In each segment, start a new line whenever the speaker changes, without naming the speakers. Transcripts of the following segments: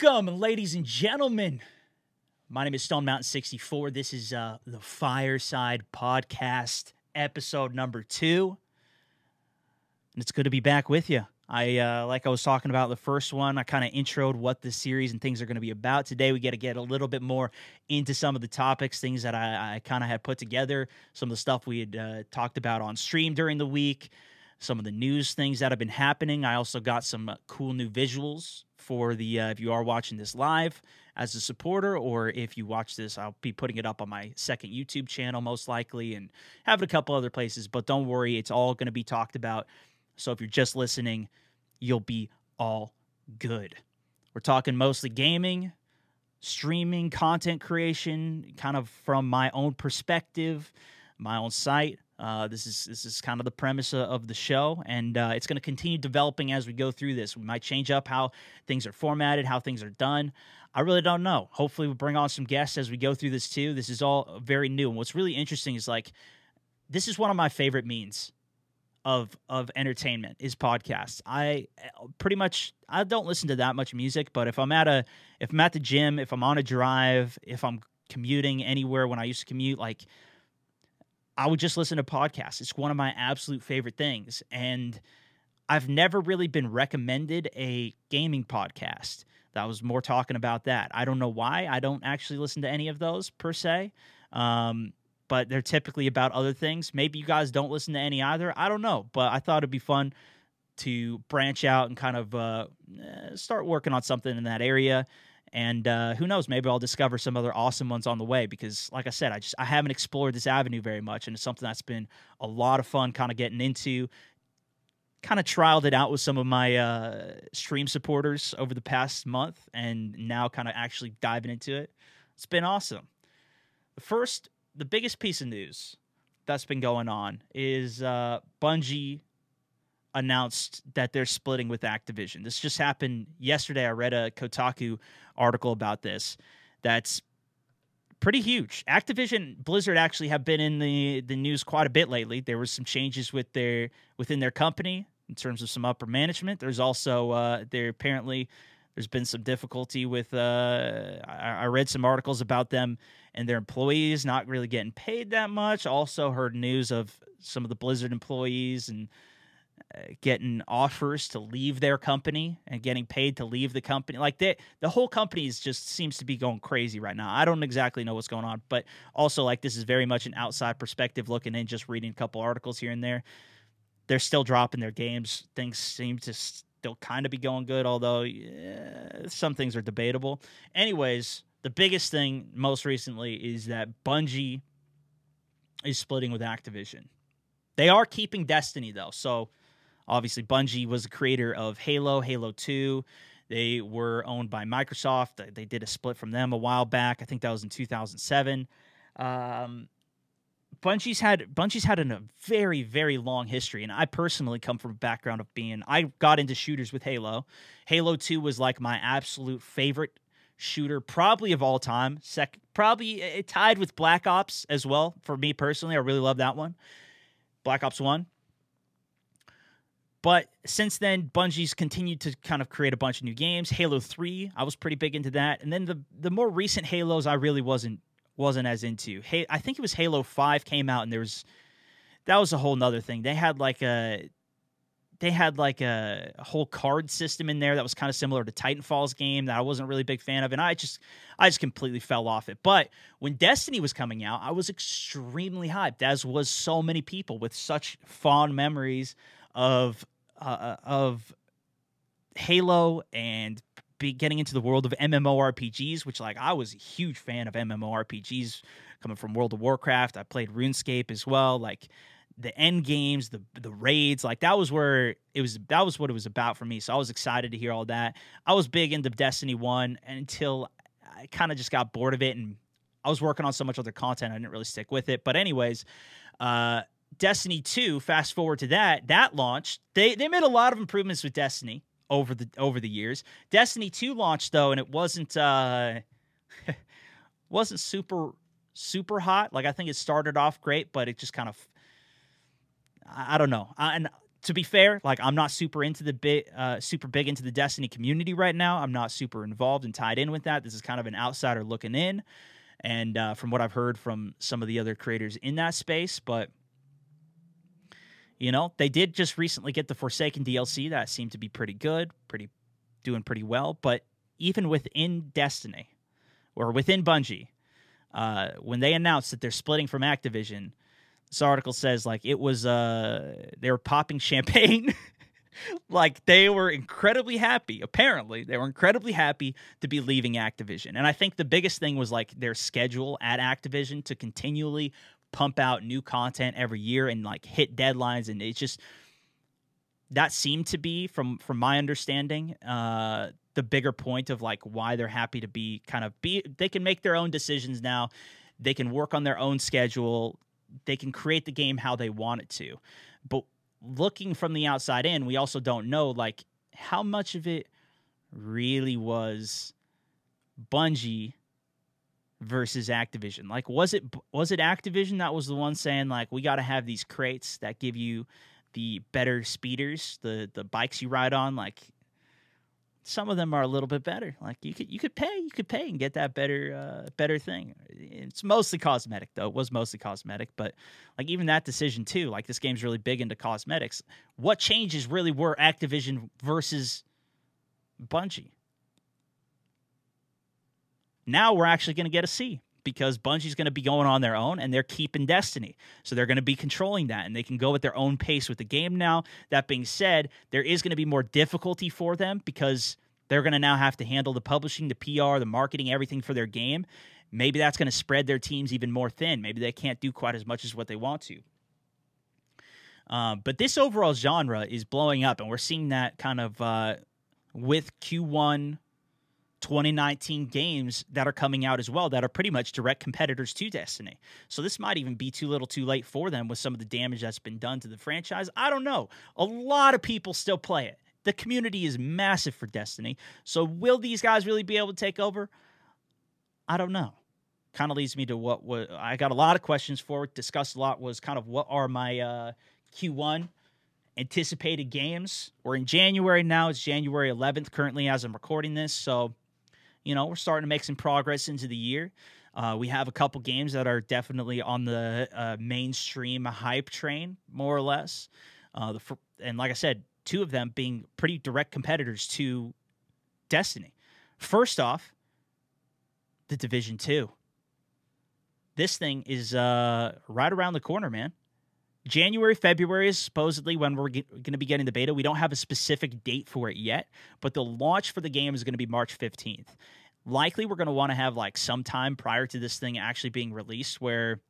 Welcome, ladies and gentlemen. My name is Stone Mountain 64. This is uh, the Fireside Podcast, episode number two. And it's good to be back with you. I uh, like I was talking about the first one. I kind of introed what the series and things are going to be about. Today, we get to get a little bit more into some of the topics, things that I, I kind of had put together, some of the stuff we had uh, talked about on stream during the week, some of the news things that have been happening. I also got some uh, cool new visuals for the uh, if you are watching this live as a supporter or if you watch this i'll be putting it up on my second youtube channel most likely and have it a couple other places but don't worry it's all going to be talked about. So if you're just listening you'll be all good. We're talking mostly gaming streaming content creation kind of from my own perspective my own site uh, this is this is kind of the premise of the show, and uh, it's going to continue developing as we go through this. We might change up how things are formatted, how things are done. I really don't know. Hopefully, we'll bring on some guests as we go through this too. This is all very new, and what's really interesting is like this is one of my favorite means of of entertainment is podcasts. I pretty much I don't listen to that much music, but if I'm at a if I'm at the gym, if I'm on a drive, if I'm commuting anywhere when I used to commute, like I would just listen to podcasts. It's one of my absolute favorite things. And I've never really been recommended a gaming podcast. That was more talking about that. I don't know why. I don't actually listen to any of those per se. Um, but they're typically about other things. Maybe you guys don't listen to any either. I don't know. But I thought it'd be fun to branch out and kind of uh, eh, start working on something in that area and uh, who knows maybe i'll discover some other awesome ones on the way because like i said i just i haven't explored this avenue very much and it's something that's been a lot of fun kind of getting into kind of trialed it out with some of my uh, stream supporters over the past month and now kind of actually diving into it it's been awesome the first the biggest piece of news that's been going on is uh, bungie announced that they're splitting with Activision. This just happened yesterday. I read a Kotaku article about this. That's pretty huge. Activision Blizzard actually have been in the the news quite a bit lately. There were some changes with their within their company in terms of some upper management. There's also uh, there apparently there's been some difficulty with. Uh, I, I read some articles about them and their employees not really getting paid that much. Also heard news of some of the Blizzard employees and getting offers to leave their company and getting paid to leave the company. Like they, the whole company is just seems to be going crazy right now. I don't exactly know what's going on, but also like this is very much an outside perspective looking in, just reading a couple articles here and there. They're still dropping their games. Things seem to still kind of be going good, although yeah, some things are debatable. Anyways, the biggest thing most recently is that Bungie is splitting with Activision. They are keeping Destiny though, so Obviously, Bungie was the creator of Halo, Halo 2. They were owned by Microsoft. They did a split from them a while back. I think that was in 2007. Um, Bungie's had Bungie's had a very very long history, and I personally come from a background of being. I got into shooters with Halo. Halo Two was like my absolute favorite shooter, probably of all time. Sec, probably it tied with Black Ops as well for me personally. I really love that one. Black Ops One, but since then, Bungie's continued to kind of create a bunch of new games. Halo Three, I was pretty big into that, and then the the more recent Halos, I really wasn't wasn't as into. Hey, I think it was Halo Five came out, and there was that was a whole nother thing. They had like a they had like a, whole card system in there that was kind of similar to Titanfall's game that I wasn't really a big fan of, and I just I just completely fell off it. But when Destiny was coming out, I was extremely hyped, as was so many people with such fond memories of uh, uh, of Halo and be getting into the world of MMORPGs, which like I was a huge fan of MMORPGs coming from World of Warcraft. I played RuneScape as well, like the end games, the the raids, like that was where it was that was what it was about for me. So I was excited to hear all that. I was big into Destiny 1 until I kind of just got bored of it and I was working on so much other content I didn't really stick with it. But anyways, uh Destiny 2, fast forward to that, that launched. They they made a lot of improvements with Destiny over the over the years. Destiny 2 launched though, and it wasn't uh wasn't super super hot. Like I think it started off great, but it just kind of I, don't know. I, and to be fair, like I'm not super into the big, uh, super big into the Destiny community right now. I'm not super involved and tied in with that. This is kind of an outsider looking in, and uh, from what I've heard from some of the other creators in that space, but you know they did just recently get the Forsaken DLC that seemed to be pretty good, pretty doing pretty well. But even within Destiny or within Bungie, uh, when they announced that they're splitting from Activision this article says like it was uh they were popping champagne like they were incredibly happy apparently they were incredibly happy to be leaving activision and i think the biggest thing was like their schedule at activision to continually pump out new content every year and like hit deadlines and it's just that seemed to be from from my understanding uh the bigger point of like why they're happy to be kind of be they can make their own decisions now they can work on their own schedule they can create the game how they want it to. But looking from the outside in, we also don't know like how much of it really was Bungie versus Activision. Like was it was it Activision that was the one saying like we got to have these crates that give you the better speeders, the the bikes you ride on like some of them are a little bit better. Like you could you could pay you could pay and get that better uh, better thing. It's mostly cosmetic though. It was mostly cosmetic, but like even that decision too. Like this game's really big into cosmetics. What changes really were Activision versus Bungie? Now we're actually going to get a C because Bungie's going to be going on their own and they're keeping Destiny. So they're going to be controlling that and they can go at their own pace with the game now. That being said, there is going to be more difficulty for them because they're going to now have to handle the publishing, the PR, the marketing, everything for their game. Maybe that's going to spread their teams even more thin. Maybe they can't do quite as much as what they want to. Uh, but this overall genre is blowing up, and we're seeing that kind of uh, with Q1 2019 games that are coming out as well that are pretty much direct competitors to Destiny. So this might even be too little too late for them with some of the damage that's been done to the franchise. I don't know. A lot of people still play it. The community is massive for Destiny. So will these guys really be able to take over? I don't know. Kind of leads me to what was I got a lot of questions for, discussed a lot was kind of what are my uh, Q1 anticipated games. We're in January now. It's January 11th currently as I'm recording this. So you know, we're starting to make some progress into the year. Uh, we have a couple games that are definitely on the uh, mainstream hype train, more or less. Uh, the and like I said, two of them being pretty direct competitors to Destiny. First off, the Division Two. This thing is uh, right around the corner, man. January, February is supposedly when we're going to be getting the beta. We don't have a specific date for it yet, but the launch for the game is going to be March 15th likely we're going to want to have like some time prior to this thing actually being released where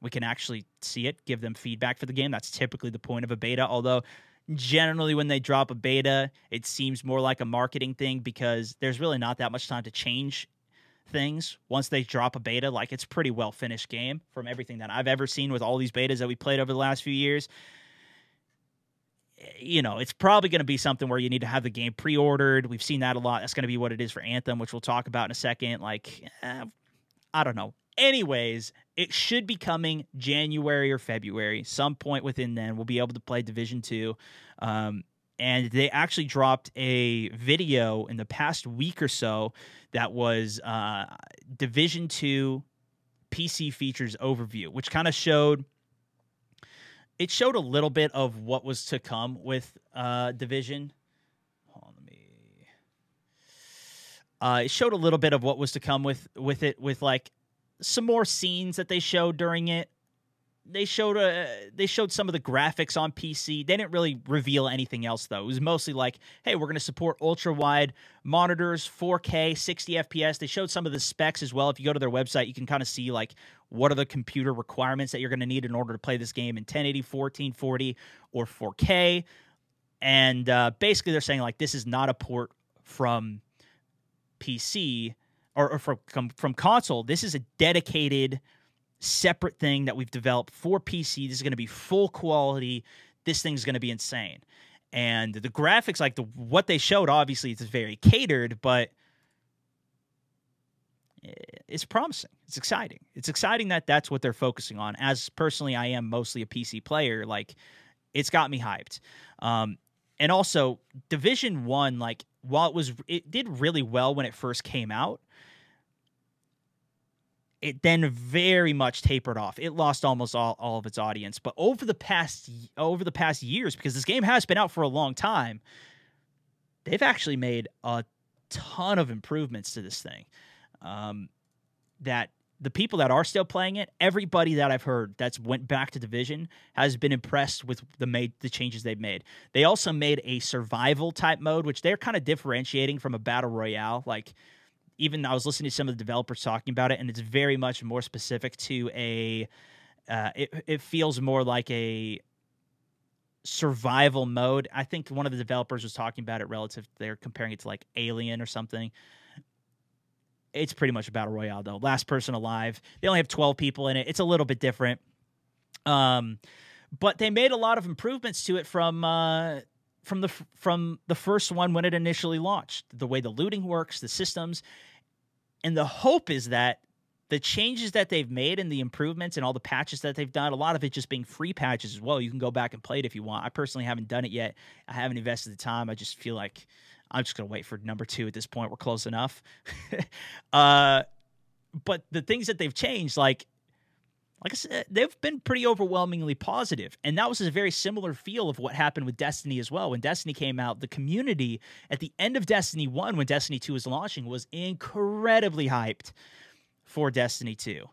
we can actually see it, give them feedback for the game. That's typically the point of a beta, although generally when they drop a beta, it seems more like a marketing thing because there's really not that much time to change things once they drop a beta like it's pretty well finished game from everything that I've ever seen with all these betas that we played over the last few years you know, it's probably going to be something where you need to have the game pre-ordered. We've seen that a lot. That's going to be what it is for Anthem, which we'll talk about in a second. Like, eh, I don't know. Anyways, it should be coming January or February, some point within then. We'll be able to play Division Two, um, and they actually dropped a video in the past week or so that was uh, Division Two PC features overview, which kind of showed it showed a little bit of what was to come with uh, Division. Uh, it showed a little bit of what was to come with with it, with like some more scenes that they showed during it they showed a they showed some of the graphics on PC. They didn't really reveal anything else though. It was mostly like, hey, we're going to support ultra wide monitors, 4K, 60 FPS. They showed some of the specs as well. If you go to their website, you can kind of see like what are the computer requirements that you're going to need in order to play this game in 1080, 1440, or 4K. And uh, basically, they're saying like this is not a port from PC or, or from from console. This is a dedicated separate thing that we've developed for PC. This is going to be full quality. This thing's going to be insane. And the graphics, like the what they showed, obviously it's very catered, but it's promising. It's exciting. It's exciting that that's what they're focusing on. As personally, I am mostly a PC player. Like it's got me hyped. Um, and also Division One, like while it was it did really well when it first came out, it then very much tapered off. It lost almost all, all of its audience. But over the past over the past years, because this game has been out for a long time, they've actually made a ton of improvements to this thing. Um, that the people that are still playing it, everybody that I've heard that's went back to Division has been impressed with the made the changes they've made. They also made a survival type mode, which they're kind of differentiating from a battle royale. Like even I was listening to some of the developers talking about it, and it's very much more specific to a. Uh, it it feels more like a survival mode. I think one of the developers was talking about it relative. They're comparing it to like Alien or something. It's pretty much a battle royale though. Last person alive. They only have twelve people in it. It's a little bit different. Um, but they made a lot of improvements to it from uh, from the from the first one when it initially launched. The way the looting works, the systems, and the hope is that the changes that they've made and the improvements and all the patches that they've done, a lot of it just being free patches as well. You can go back and play it if you want. I personally haven't done it yet. I haven't invested the time. I just feel like I'm just gonna wait for number two at this point. We're close enough. uh, but the things that they've changed, like like I said, they've been pretty overwhelmingly positive. And that was a very similar feel of what happened with Destiny as well. When Destiny came out, the community at the end of Destiny 1, when Destiny 2 was launching, was incredibly hyped for Destiny 2.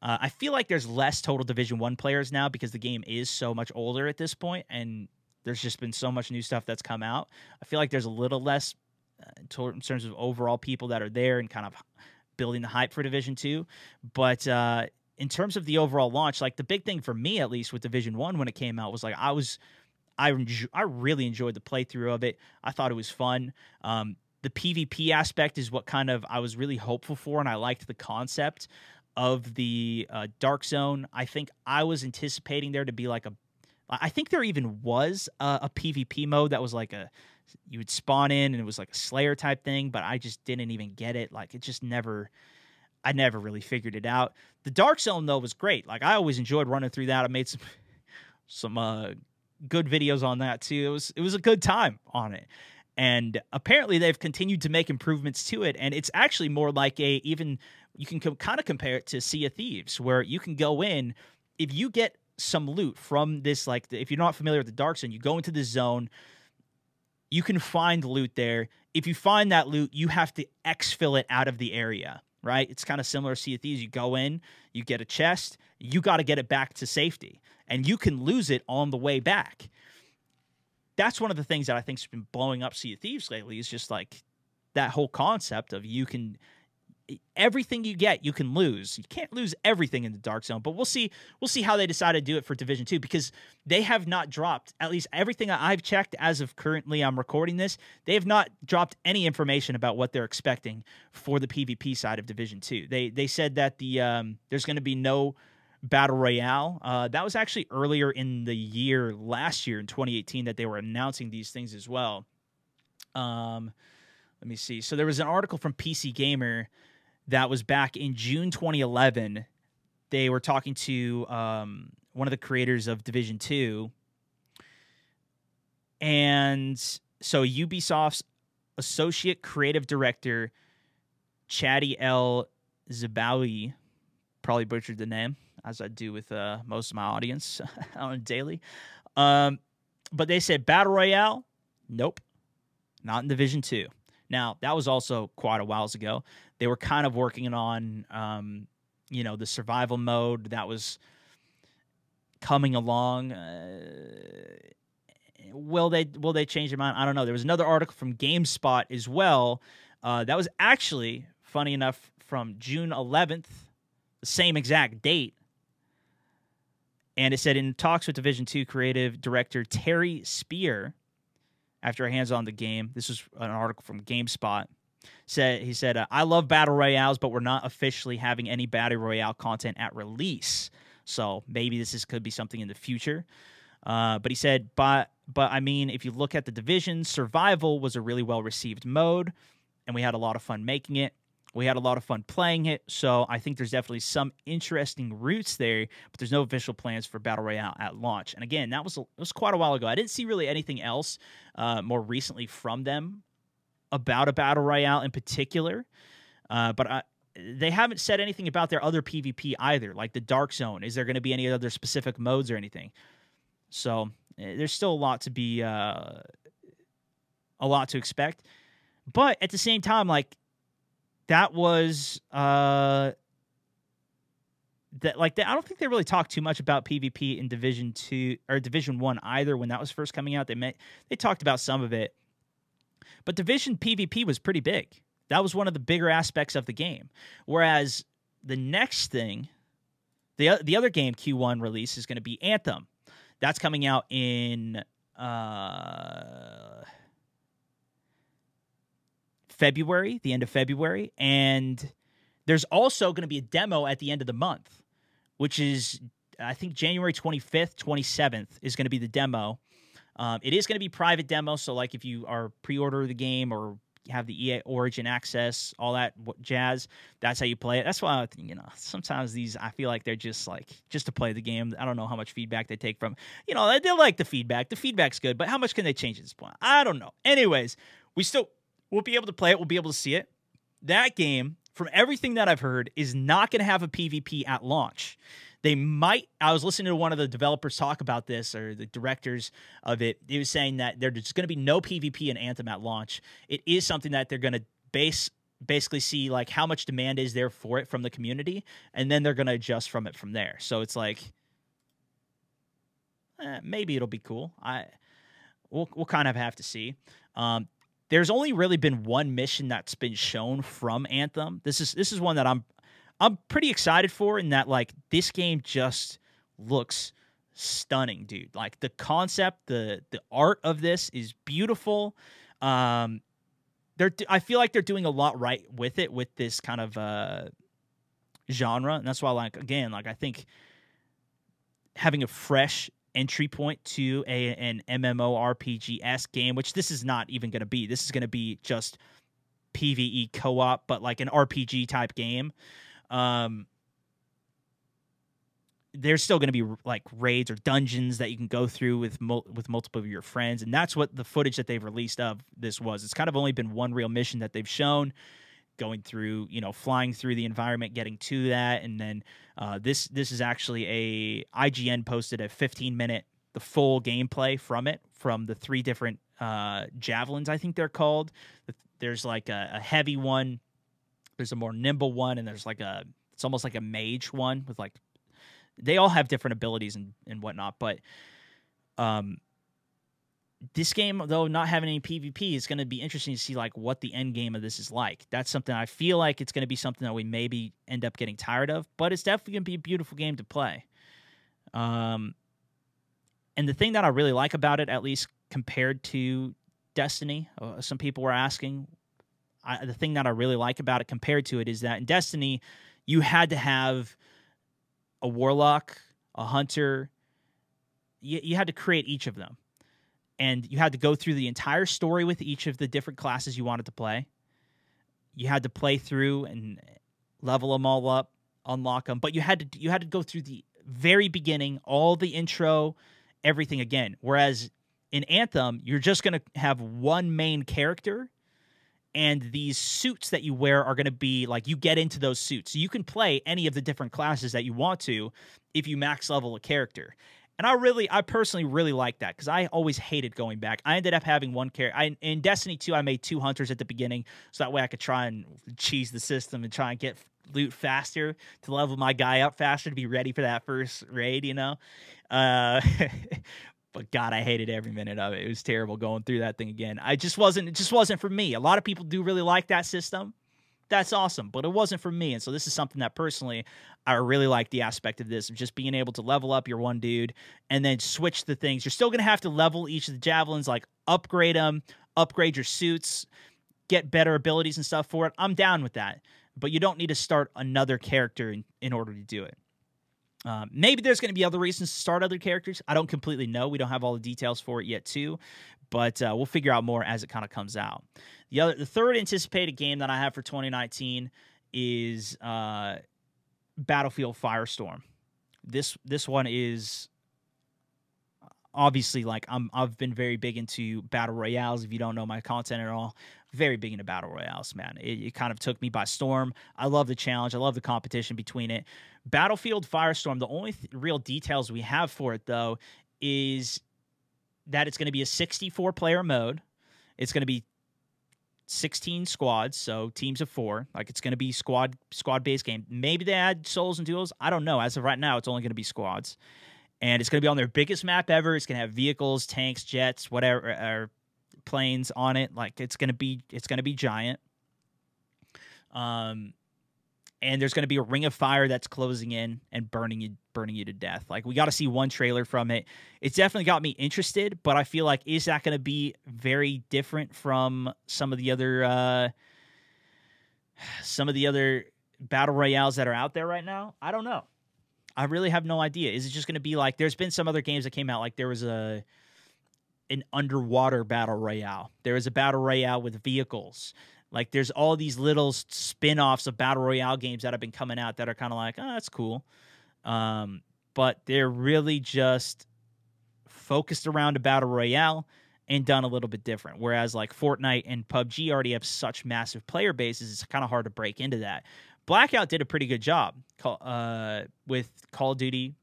Uh, I feel like there's less total Division 1 players now because the game is so much older at this point and there's just been so much new stuff that's come out. I feel like there's a little less uh, in terms of overall people that are there and kind of building the hype for Division 2. But uh, in terms of the overall launch, like the big thing for me, at least with Division One when it came out, was like I was, I I really enjoyed the playthrough of it. I thought it was fun. Um, the PvP aspect is what kind of I was really hopeful for, and I liked the concept of the uh, Dark Zone. I think I was anticipating there to be like a, I think there even was a, a PvP mode that was like a, you would spawn in and it was like a Slayer type thing, but I just didn't even get it. Like it just never I never really figured it out. The Dark Zone though was great. Like I always enjoyed running through that. I made some some uh, good videos on that too. It was it was a good time on it. And apparently they've continued to make improvements to it and it's actually more like a even you can kind of compare it to Sea of Thieves where you can go in if you get some loot from this like if you're not familiar with the Dark Zone, you go into this zone you can find loot there. If you find that loot, you have to exfil it out of the area right? It's kind of similar to Sea of Thieves. You go in, you get a chest, you got to get it back to safety, and you can lose it on the way back. That's one of the things that I think's been blowing up Sea of Thieves lately. Is just like that whole concept of you can everything you get you can lose. You can't lose everything in the dark zone, but we'll see we'll see how they decide to do it for Division 2 because they have not dropped at least everything I've checked as of currently I'm recording this, they have not dropped any information about what they're expecting for the PvP side of Division 2. They they said that the um, there's going to be no battle royale. Uh, that was actually earlier in the year last year in 2018 that they were announcing these things as well. Um, let me see. So there was an article from PC Gamer that was back in June 2011. They were talking to um, one of the creators of Division 2. And so Ubisoft's associate creative director, Chadi L. Zebaoui, probably butchered the name, as I do with uh, most of my audience on a daily. Um, but they said Battle Royale, nope, not in Division 2. Now, that was also quite a whiles ago. They were kind of working on, um, you know, the survival mode that was coming along. Uh, will they will they change their mind? I don't know. There was another article from GameSpot as well. Uh, that was actually funny enough from June 11th, the same exact date. And it said in talks with Division 2 creative director Terry Spier, after a hands on the game. This was an article from GameSpot. Said he said, uh, "I love battle royales, but we're not officially having any battle royale content at release. So maybe this is, could be something in the future." Uh, but he said, "But but I mean, if you look at the division, survival was a really well received mode, and we had a lot of fun making it. We had a lot of fun playing it, so I think there's definitely some interesting routes there. But there's no official plans for battle royale at launch. And again, that was was quite a while ago. I didn't see really anything else uh, more recently from them about a battle royale in particular. Uh, but I, they haven't said anything about their other PvP either, like the Dark Zone. Is there going to be any other specific modes or anything? So eh, there's still a lot to be, uh, a lot to expect. But at the same time, like that was uh that like they, I don't think they really talked too much about PvP in Division Two or Division One either when that was first coming out. They met, they talked about some of it, but Division PvP was pretty big. That was one of the bigger aspects of the game. Whereas the next thing, the the other game Q1 release is going to be Anthem. That's coming out in uh, February, the end of February, and there's also going to be a demo at the end of the month, which is I think January 25th, 27th is going to be the demo. Um, it is going to be private demo, so like if you are pre-order the game or have the EA Origin access, all that jazz. That's how you play it. That's why you know sometimes these I feel like they're just like just to play the game. I don't know how much feedback they take from you know they, they like the feedback. The feedback's good, but how much can they change at this point? I don't know. Anyways, we still we'll be able to play it. We'll be able to see it. That game, from everything that I've heard, is not going to have a PvP at launch. They might. I was listening to one of the developers talk about this, or the directors of it. He was saying that there's going to be no PvP in Anthem at launch. It is something that they're going to base basically see like how much demand is there for it from the community, and then they're going to adjust from it from there. So it's like eh, maybe it'll be cool. I we'll we'll kind of have to see. Um, there's only really been one mission that's been shown from Anthem. This is this is one that I'm I'm pretty excited for in that like this game just looks stunning, dude. Like the concept, the the art of this is beautiful. Um they're I feel like they're doing a lot right with it with this kind of uh genre. And that's why like again, like I think having a fresh entry point to a an MMORPG s game, which this is not even going to be. This is going to be just PVE co-op, but like an RPG type game. Um, there's still going to be like raids or dungeons that you can go through with mul- with multiple of your friends, and that's what the footage that they've released of this was. It's kind of only been one real mission that they've shown, going through, you know, flying through the environment, getting to that, and then uh, this this is actually a IGN posted a 15 minute the full gameplay from it from the three different uh, javelins I think they're called. There's like a, a heavy one there's a more nimble one, and there's like a it's almost like a mage one with like they all have different abilities and and whatnot. But um, this game though not having any PvP is going to be interesting to see like what the end game of this is like. That's something I feel like it's going to be something that we maybe end up getting tired of, but it's definitely going to be a beautiful game to play. Um, and the thing that I really like about it, at least compared to Destiny, uh, some people were asking I, the thing that I really like about it compared to it is that in Destiny, you had to have a warlock, a hunter. You, you had to create each of them. And you had to go through the entire story with each of the different classes you wanted to play. You had to play through and level them all up, unlock them, but you had to you had to go through the very beginning, all the intro, everything again. Whereas in Anthem, you're just going to have one main character and these suits that you wear are going to be like you get into those suits. So you can play any of the different classes that you want to if you max level a character. And I really, I personally really like that because I always hated going back. I ended up having one character. in Destiny 2, I made two hunters at the beginning so that way I could try and cheese the system and try and get loot faster to level my guy up faster to be ready for that first raid, you know? Uh, but God, I hated every minute of it. It was terrible going through that thing again. I just wasn't. It just wasn't for me. A lot of people do really like that system. That's awesome, but it wasn't for me. And so this is something that personally I really like the aspect of this of just being able to level up your one dude and then switch the things. You're still going to have to level each of the javelins, like upgrade them, upgrade your suits, get better abilities and stuff for it. I'm down with that, but you don't need to start another character in, in order to do it. Um, maybe there's going to be other reasons to start other characters. I don't completely know. We don't have all the details for it yet, too, but uh, we'll figure out more as it kind of comes out. The other, the third anticipated game that I have for 2019 is uh, Battlefield Firestorm. This this one is obviously like I'm I've been very big into battle royales. If you don't know my content at all, very big into battle royales, man. It, it, kind of took me by storm. I love the challenge. I love the competition between it. Battlefield Firestorm. The only th- real details we have for it though is that it's going to be a 64 player mode. It's going to be 16 squads, so teams of four. Like it's going to be squad squad based game. Maybe they add souls and duels. I don't know. As of right now, it's only going to be squads, and it's going to be on their biggest map ever. It's going to have vehicles, tanks, jets, whatever, or planes on it. Like it's going to be it's going to be giant. Um, and there's going to be a ring of fire that's closing in and burning you burning you to death. Like we got to see one trailer from it. It's definitely got me interested but i feel like is that going to be very different from some of the other uh some of the other battle royales that are out there right now? I don't know. I really have no idea. Is it just going to be like there's been some other games that came out like there was a an underwater battle royale. There was a battle royale with vehicles like there's all these little spin-offs of battle royale games that have been coming out that are kind of like, oh, that's cool. Um, but they're really just focused around a battle royale and done a little bit different. Whereas like Fortnite and PUBG already have such massive player bases, it's kind of hard to break into that. Blackout did a pretty good job uh, with Call of Duty,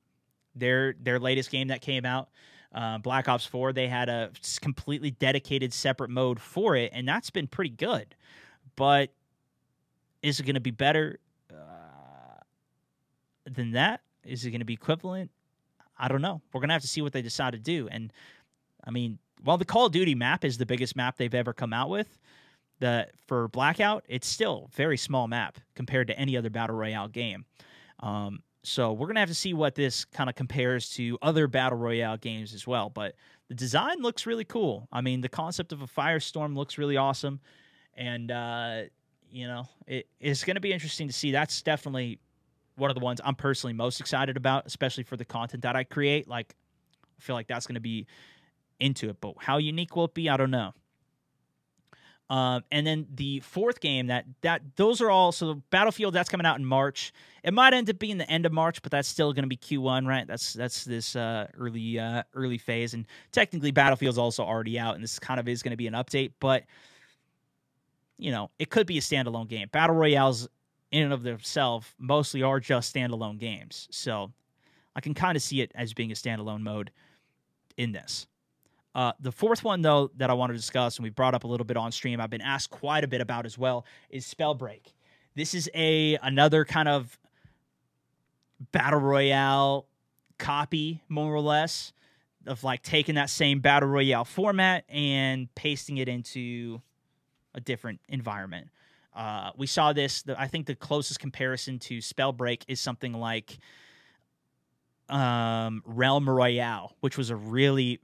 their their latest game that came out. Uh, Black Ops 4, they had a completely dedicated separate mode for it, and that's been pretty good. But is it going to be better uh, than that? Is it going to be equivalent? I don't know. We're going to have to see what they decide to do. And I mean, while the Call of Duty map is the biggest map they've ever come out with, the for Blackout, it's still very small map compared to any other battle royale game. Um, so we're gonna have to see what this kind of compares to other battle royale games as well. But the design looks really cool. I mean, the concept of a firestorm looks really awesome, and uh, you know, it, it's gonna be interesting to see. That's definitely one of the ones I'm personally most excited about, especially for the content that I create. Like, I feel like that's gonna be into it. But how unique will it be? I don't know. Um, and then the fourth game that that those are all so Battlefield that's coming out in March. It might end up being the end of March, but that's still going to be Q1, right? That's that's this uh, early uh, early phase, and technically Battlefield's also already out, and this kind of is going to be an update, but you know it could be a standalone game. Battle royales in and of themselves mostly are just standalone games, so I can kind of see it as being a standalone mode in this. Uh, the fourth one, though, that I want to discuss, and we brought up a little bit on stream, I've been asked quite a bit about as well, is Spellbreak. This is a another kind of battle royale copy, more or less, of like taking that same battle royale format and pasting it into a different environment. Uh, we saw this. The, I think the closest comparison to Spellbreak is something like um, Realm Royale, which was a really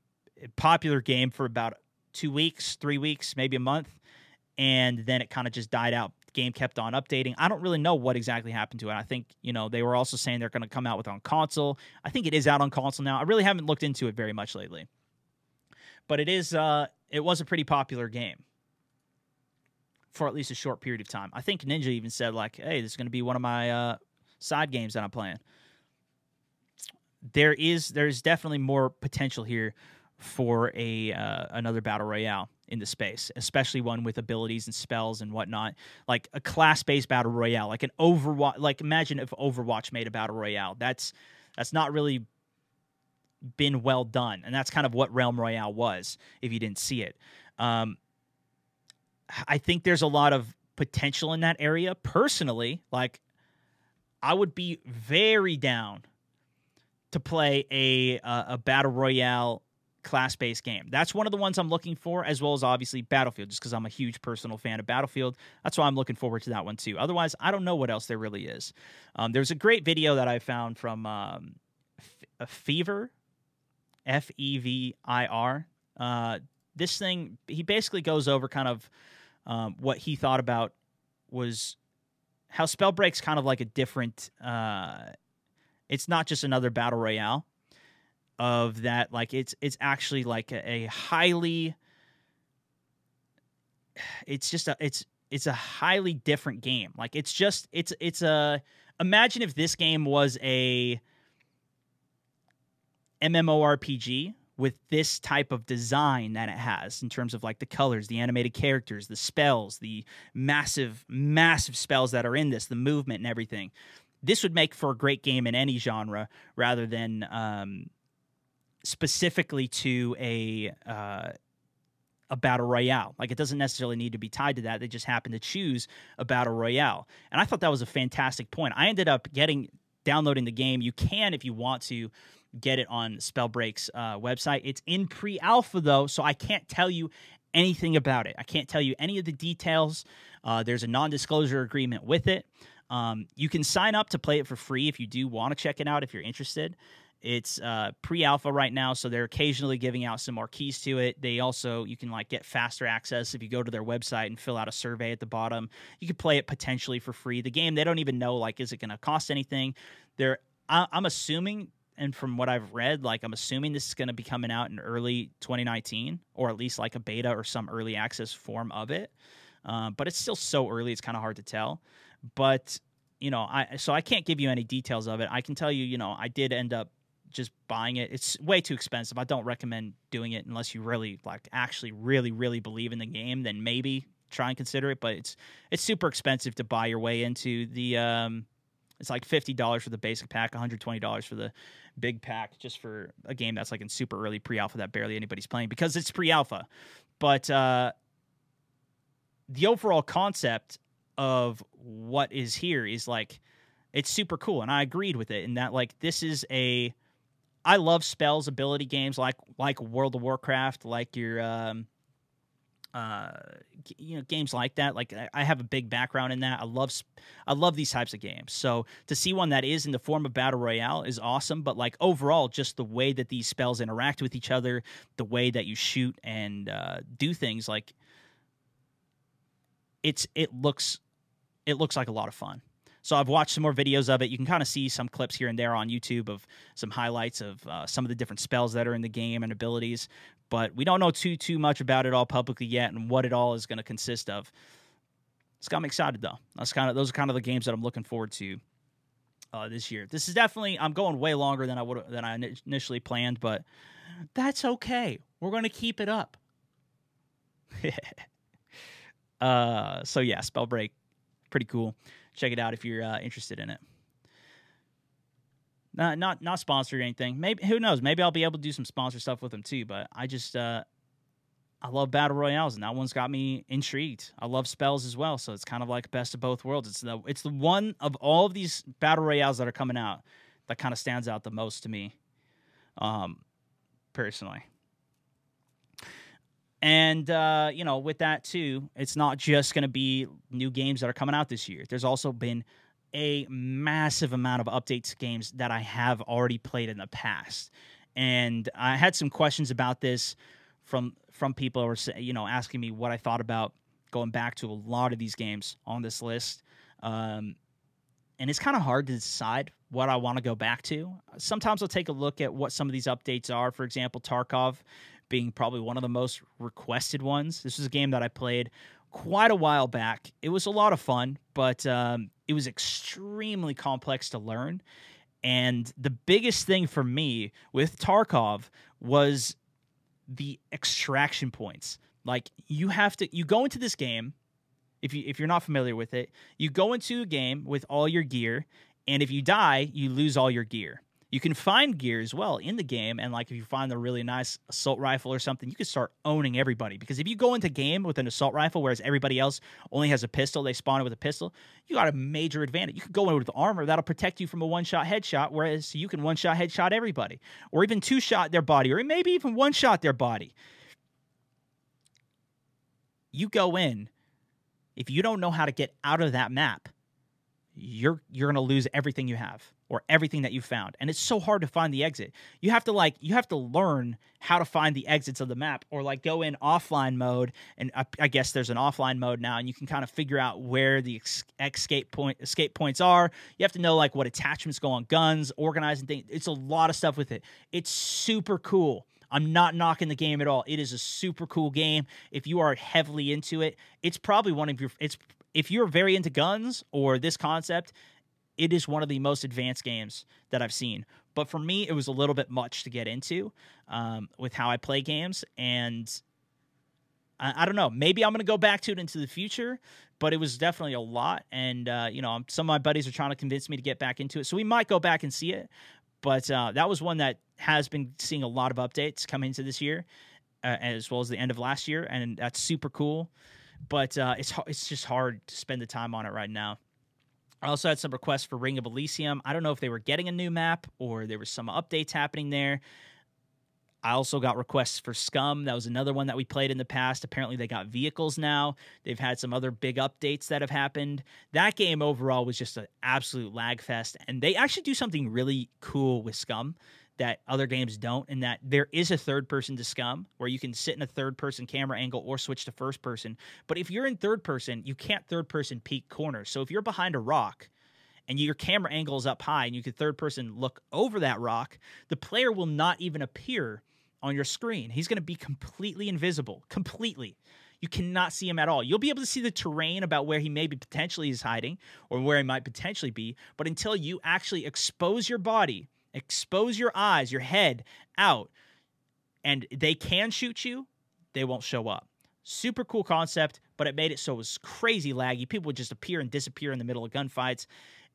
popular game for about two weeks, three weeks, maybe a month, and then it kind of just died out. game kept on updating. I don't really know what exactly happened to it. I think you know they were also saying they're going to come out with on console. I think it is out on console now. I really haven't looked into it very much lately, but it is. Uh, it was a pretty popular game for at least a short period of time. I think Ninja even said like, "Hey, this is going to be one of my uh, side games that I'm playing." There is there's definitely more potential here for a uh, another battle royale in the space, especially one with abilities and spells and whatnot, like a class-based battle royale, like an Overwatch. Like imagine if Overwatch made a battle royale. That's that's not really been well done, and that's kind of what Realm Royale was. If you didn't see it, um, I think there's a lot of potential in that area. Personally, like I would be very down to play a uh, a battle royale class based game. That's one of the ones I'm looking for, as well as obviously Battlefield, just because I'm a huge personal fan of Battlefield. That's why I'm looking forward to that one too. Otherwise, I don't know what else there really is. Um, there's a great video that I found from um, F- Fever, F E V I R. Uh, this thing, he basically goes over kind of um, what he thought about was how Spellbreak's kind of like a different. Uh, It's not just another battle royale of that like it's it's actually like a, a highly it's just a it's it's a highly different game. Like it's just it's it's a imagine if this game was a MMORPG with this type of design that it has in terms of like the colors, the animated characters, the spells, the massive massive spells that are in this, the movement and everything. This would make for a great game in any genre rather than um, specifically to a uh, a battle royale. Like it doesn't necessarily need to be tied to that. They just happen to choose a battle royale. And I thought that was a fantastic point. I ended up getting downloading the game. You can if you want to get it on Spellbreak's uh, website. It's in pre-alpha though, so I can't tell you anything about it. I can't tell you any of the details. Uh, there's a non-disclosure agreement with it. Um, you can sign up to play it for free if you do want to check it out if you're interested. It's uh, pre-alpha right now, so they're occasionally giving out some more keys to it. They also you can like get faster access if you go to their website and fill out a survey at the bottom. You can play it potentially for free. The game they don't even know like is it going to cost anything. They're I, I'm assuming and from what I've read, like I'm assuming this is going to be coming out in early 2019, or at least like a beta or some early access form of it. Uh, but it's still so early; it's kind of hard to tell. But you know, I so I can't give you any details of it. I can tell you, you know, I did end up just buying it. It's way too expensive. I don't recommend doing it unless you really like actually really really believe in the game. Then maybe try and consider it. But it's it's super expensive to buy your way into the. Um, it's like fifty dollars for the basic pack, one hundred twenty dollars for the big pack, just for a game that's like in super early pre-alpha that barely anybody's playing because it's pre-alpha. But uh, the overall concept of what is here is like it's super cool, and I agreed with it in that like this is a I love spells ability games like like World of Warcraft, like your um, uh, you know games like that. Like I have a big background in that. I love I love these types of games. So to see one that is in the form of battle royale is awesome. But like overall, just the way that these spells interact with each other, the way that you shoot and uh, do things, like it's it looks it looks like a lot of fun. So I've watched some more videos of it. You can kind of see some clips here and there on YouTube of some highlights of uh, some of the different spells that are in the game and abilities. But we don't know too too much about it all publicly yet and what it all is going to consist of. It's got me excited though. That's kind of those are kind of the games that I'm looking forward to uh, this year. This is definitely I'm going way longer than I would than I initially planned, but that's okay. We're going to keep it up. uh, so yeah, spell break, pretty cool check it out if you're uh, interested in it. Not not not sponsored or anything. Maybe who knows? Maybe I'll be able to do some sponsor stuff with them too. But I just uh, I love battle royales, and that one's got me intrigued. I love spells as well, so it's kind of like best of both worlds. It's the it's the one of all of these battle royales that are coming out that kind of stands out the most to me, um, personally. And uh, you know, with that too, it's not just going to be new games that are coming out this year. There's also been a massive amount of updates games that I have already played in the past. And I had some questions about this from from people who were you know asking me what I thought about going back to a lot of these games on this list. Um, and it's kind of hard to decide what I want to go back to. Sometimes I'll take a look at what some of these updates are. For example, Tarkov being probably one of the most requested ones. This was a game that I played quite a while back. It was a lot of fun, but um, it was extremely complex to learn. And the biggest thing for me with Tarkov was the extraction points. Like you have to you go into this game if you if you're not familiar with it, you go into a game with all your gear and if you die, you lose all your gear. You can find gear as well in the game, and like if you find a really nice assault rifle or something, you can start owning everybody. Because if you go into game with an assault rifle, whereas everybody else only has a pistol, they spawn with a pistol, you got a major advantage. You could go in with armor that'll protect you from a one shot headshot, whereas you can one shot headshot everybody, or even two shot their body, or maybe even one shot their body. You go in, if you don't know how to get out of that map, you're you're going to lose everything you have or everything that you found. And it's so hard to find the exit. You have to like you have to learn how to find the exits of the map or like go in offline mode. And I, I guess there's an offline mode now and you can kind of figure out where the ex- escape point escape points are. You have to know like what attachments go on guns organizing things it's a lot of stuff with it. It's super cool. I'm not knocking the game at all. It is a super cool game. If you are heavily into it, it's probably one of your it's if you're very into guns or this concept, it is one of the most advanced games that I've seen. But for me, it was a little bit much to get into um, with how I play games, and I, I don't know. Maybe I'm going to go back to it into the future, but it was definitely a lot. And uh, you know, some of my buddies are trying to convince me to get back into it, so we might go back and see it. But uh, that was one that has been seeing a lot of updates come into this year, uh, as well as the end of last year, and that's super cool but uh, it's it's just hard to spend the time on it right now. I also had some requests for Ring of Elysium. I don't know if they were getting a new map or there was some updates happening there. I also got requests for Scum. That was another one that we played in the past. Apparently, they got vehicles now. They've had some other big updates that have happened. That game overall was just an absolute lag fest. And they actually do something really cool with Scum that other games don't, and that there is a third person to scum where you can sit in a third person camera angle or switch to first person. But if you're in third person, you can't third person peek corners. So if you're behind a rock and your camera angle is up high and you can third person look over that rock, the player will not even appear on your screen. He's going to be completely invisible, completely. You cannot see him at all. You'll be able to see the terrain about where he maybe potentially is hiding or where he might potentially be, but until you actually expose your body expose your eyes, your head out, and they can shoot you, they won't show up. Super cool concept, but it made it so it was crazy laggy. People would just appear and disappear in the middle of gunfights,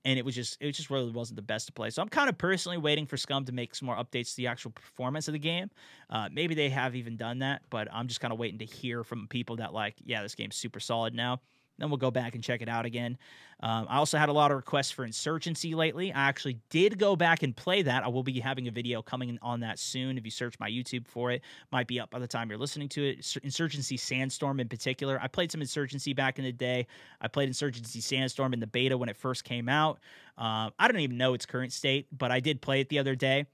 and it was just it just really wasn't the best to play. So I'm kind of personally waiting for Scum to make some more updates to the actual performance of the game. Uh, maybe they have even done that, but I'm just kind of waiting to hear from people that like, yeah, this game's super solid now. Then we'll go back and check it out again. Um, I also had a lot of requests for Insurgency lately. I actually did go back and play that. I will be having a video coming on that soon. If you search my YouTube for it, might be up by the time you're listening to it. Insurgency Sandstorm in particular. I played some Insurgency back in the day. I played Insurgency Sandstorm in the beta when it first came out. Uh, I don't even know its current state, but I did play it the other day.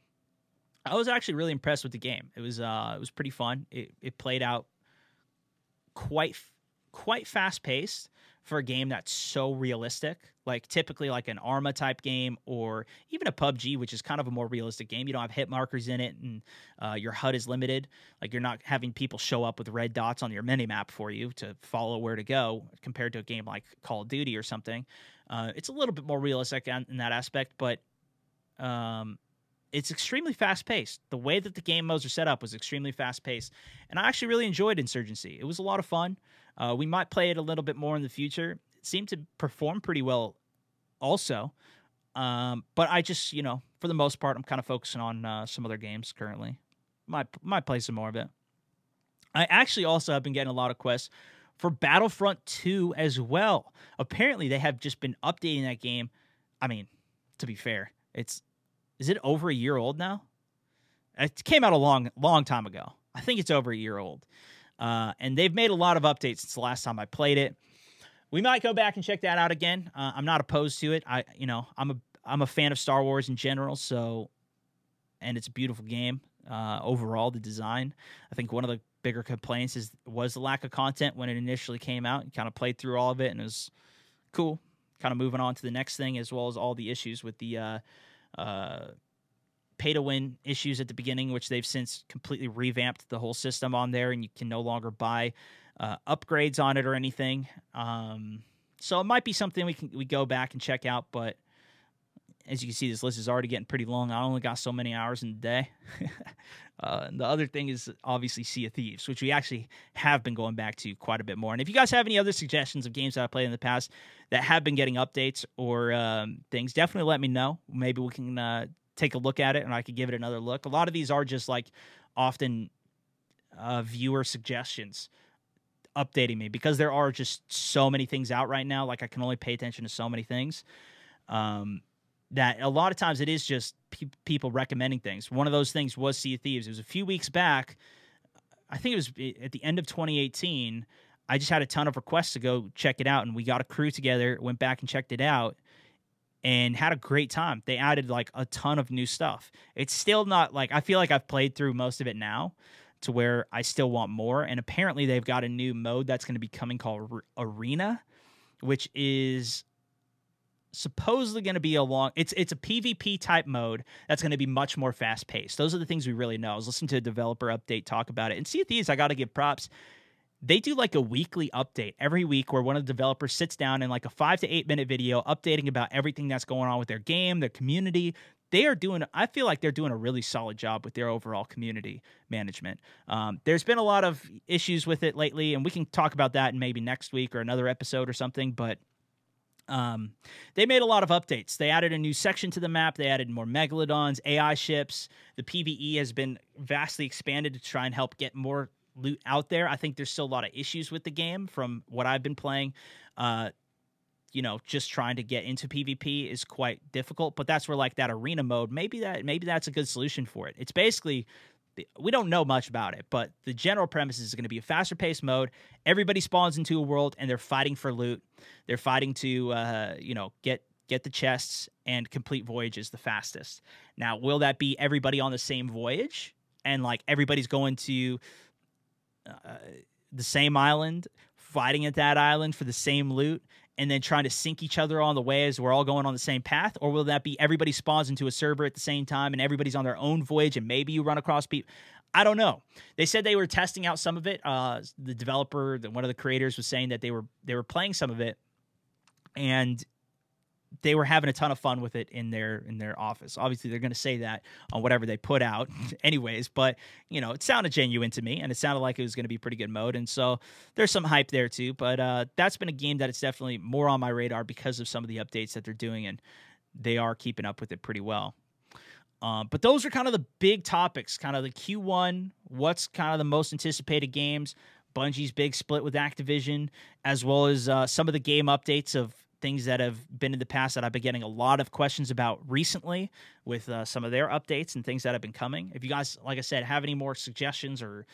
I was actually really impressed with the game. It was uh, it was pretty fun. It, it played out quite quite fast paced for a game that's so realistic. Like typically like an Arma type game or even a PUBG, which is kind of a more realistic game. You don't have hit markers in it and uh, your HUD is limited. Like you're not having people show up with red dots on your mini map for you to follow where to go compared to a game like Call of Duty or something. Uh, it's a little bit more realistic in that aspect, but um, it's extremely fast paced. The way that the game modes are set up was extremely fast paced, and I actually really enjoyed Insurgency. It was a lot of fun. Uh, we might play it a little bit more in the future. It seemed to perform pretty well, also. Um, but I just, you know, for the most part, I'm kind of focusing on uh, some other games currently. Might might play some more of it. I actually also have been getting a lot of quests for Battlefront 2 as well. Apparently, they have just been updating that game. I mean, to be fair, it's is it over a year old now? It came out a long, long time ago. I think it's over a year old. Uh, and they've made a lot of updates since the last time I played it. We might go back and check that out again. Uh, I'm not opposed to it. I, you know, I'm a I'm a fan of Star Wars in general. So, and it's a beautiful game uh, overall. The design. I think one of the bigger complaints is was the lack of content when it initially came out. You kind of played through all of it and it was cool. Kind of moving on to the next thing, as well as all the issues with the uh, pay to win issues at the beginning, which they've since completely revamped the whole system on there, and you can no longer buy uh, upgrades on it or anything. Um, so it might be something we can we go back and check out, but as you can see, this list is already getting pretty long. I only got so many hours in the day. uh, the other thing is obviously Sea of Thieves, which we actually have been going back to quite a bit more. And if you guys have any other suggestions of games that I played in the past that have been getting updates or um, things, definitely let me know. Maybe we can uh, take a look at it and I could give it another look. A lot of these are just like often uh, viewer suggestions updating me because there are just so many things out right now. Like I can only pay attention to so many things. Um, that a lot of times it is just pe- people recommending things. One of those things was Sea of Thieves. It was a few weeks back. I think it was eh, at the end of 2018. I just had a ton of requests to go check it out, and we got a crew together, went back and checked it out, and had a great time. They added like a ton of new stuff. It's still not like I feel like I've played through most of it now to where I still want more. And apparently, they've got a new mode that's going to be coming called Arena, which is supposedly going to be a long it's it's a PvP type mode that's going to be much more fast paced. Those are the things we really know. I was listening to a developer update talk about it. And see Thieves, I got to give props. They do like a weekly update every week where one of the developers sits down in like a 5 to 8 minute video updating about everything that's going on with their game, their community. They are doing I feel like they're doing a really solid job with their overall community management. Um, there's been a lot of issues with it lately and we can talk about that in maybe next week or another episode or something, but um, they made a lot of updates. They added a new section to the map. They added more megalodons, AI ships. The PVE has been vastly expanded to try and help get more loot out there. I think there's still a lot of issues with the game from what I've been playing. Uh, you know, just trying to get into PvP is quite difficult, but that's where like that arena mode, maybe that maybe that's a good solution for it. It's basically we don't know much about it, but the general premise is going to be a faster paced mode. Everybody spawns into a world and they're fighting for loot. They're fighting to uh, you know get get the chests and complete voyages the fastest. Now, will that be everybody on the same voyage and like everybody's going to uh, the same island, fighting at that island for the same loot? And then trying to sink each other on the way as we're all going on the same path? Or will that be everybody spawns into a server at the same time and everybody's on their own voyage and maybe you run across people? I don't know. They said they were testing out some of it. Uh, the developer, one of the creators, was saying that they were they were playing some of it, and they were having a ton of fun with it in their in their office. Obviously, they're going to say that on whatever they put out, anyways. But you know, it sounded genuine to me, and it sounded like it was going to be pretty good mode. And so there's some hype there too. But uh, that's been a game that it's definitely more on my radar because of some of the updates that they're doing, and they are keeping up with it pretty well. Um, but those are kind of the big topics, kind of the Q1, what's kind of the most anticipated games, Bungie's big split with Activision, as well as uh, some of the game updates of things that have been in the past that I've been getting a lot of questions about recently with uh, some of their updates and things that have been coming. If you guys, like I said, have any more suggestions or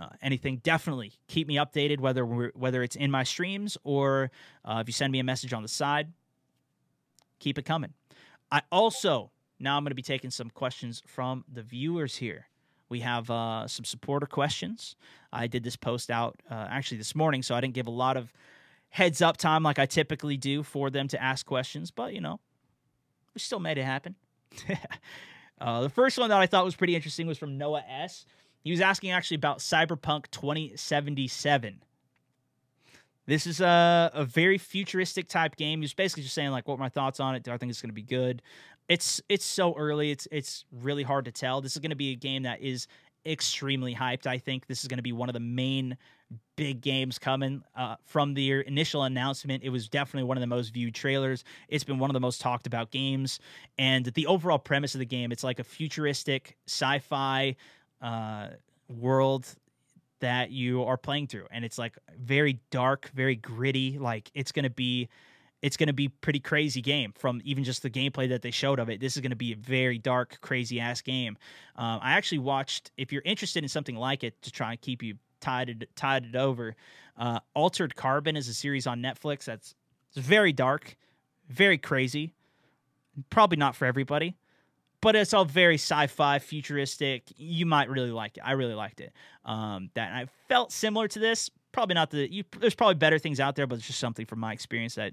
uh, anything, definitely keep me updated. Whether whether it's in my streams or uh, if you send me a message on the side, keep it coming. I also now I'm going to be taking some questions from the viewers here. We have uh, some supporter questions. I did this post out uh, actually this morning, so I didn't give a lot of heads up time like I typically do for them to ask questions, but you know, we still made it happen. uh, the first one that I thought was pretty interesting was from Noah S. He was asking actually about Cyberpunk 2077. This is a, a very futuristic type game. He was basically just saying like, what my thoughts on it? Do I think it's going to be good? It's it's so early. It's it's really hard to tell. This is going to be a game that is extremely hyped. I think this is going to be one of the main big games coming uh, from the initial announcement. It was definitely one of the most viewed trailers. It's been one of the most talked about games, and the overall premise of the game it's like a futuristic sci-fi uh, world that you are playing through, and it's like very dark, very gritty. Like it's going to be it's going to be pretty crazy game from even just the gameplay that they showed of it. This is going to be a very dark, crazy ass game. Um, I actually watched. If you're interested in something like it to try and keep you tied tied it over, uh, Altered Carbon is a series on Netflix that's it's very dark, very crazy. Probably not for everybody, but it's all very sci-fi, futuristic. You might really like it. I really liked it. Um, that I felt similar to this. Probably not the. You, there's probably better things out there, but it's just something from my experience that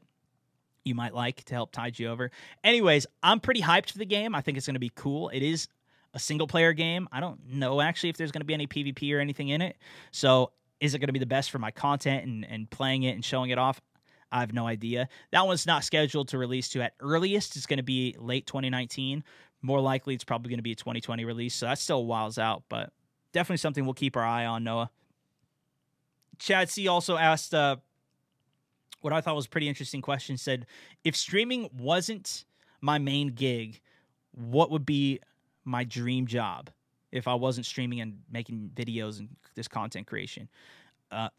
you might like to help tide you over. Anyways, I'm pretty hyped for the game. I think it's going to be cool. It is a single player game. I don't know actually if there's going to be any PvP or anything in it. So, is it going to be the best for my content and, and playing it and showing it off? I have no idea. That one's not scheduled to release to at earliest. It's going to be late 2019. More likely, it's probably going to be a 2020 release. So that's still a whiles out, but definitely something we'll keep our eye on, Noah. Chad C also asked, uh, what I thought was pretty interesting question said, if streaming wasn't my main gig, what would be my dream job if I wasn't streaming and making videos and this content creation? Uh,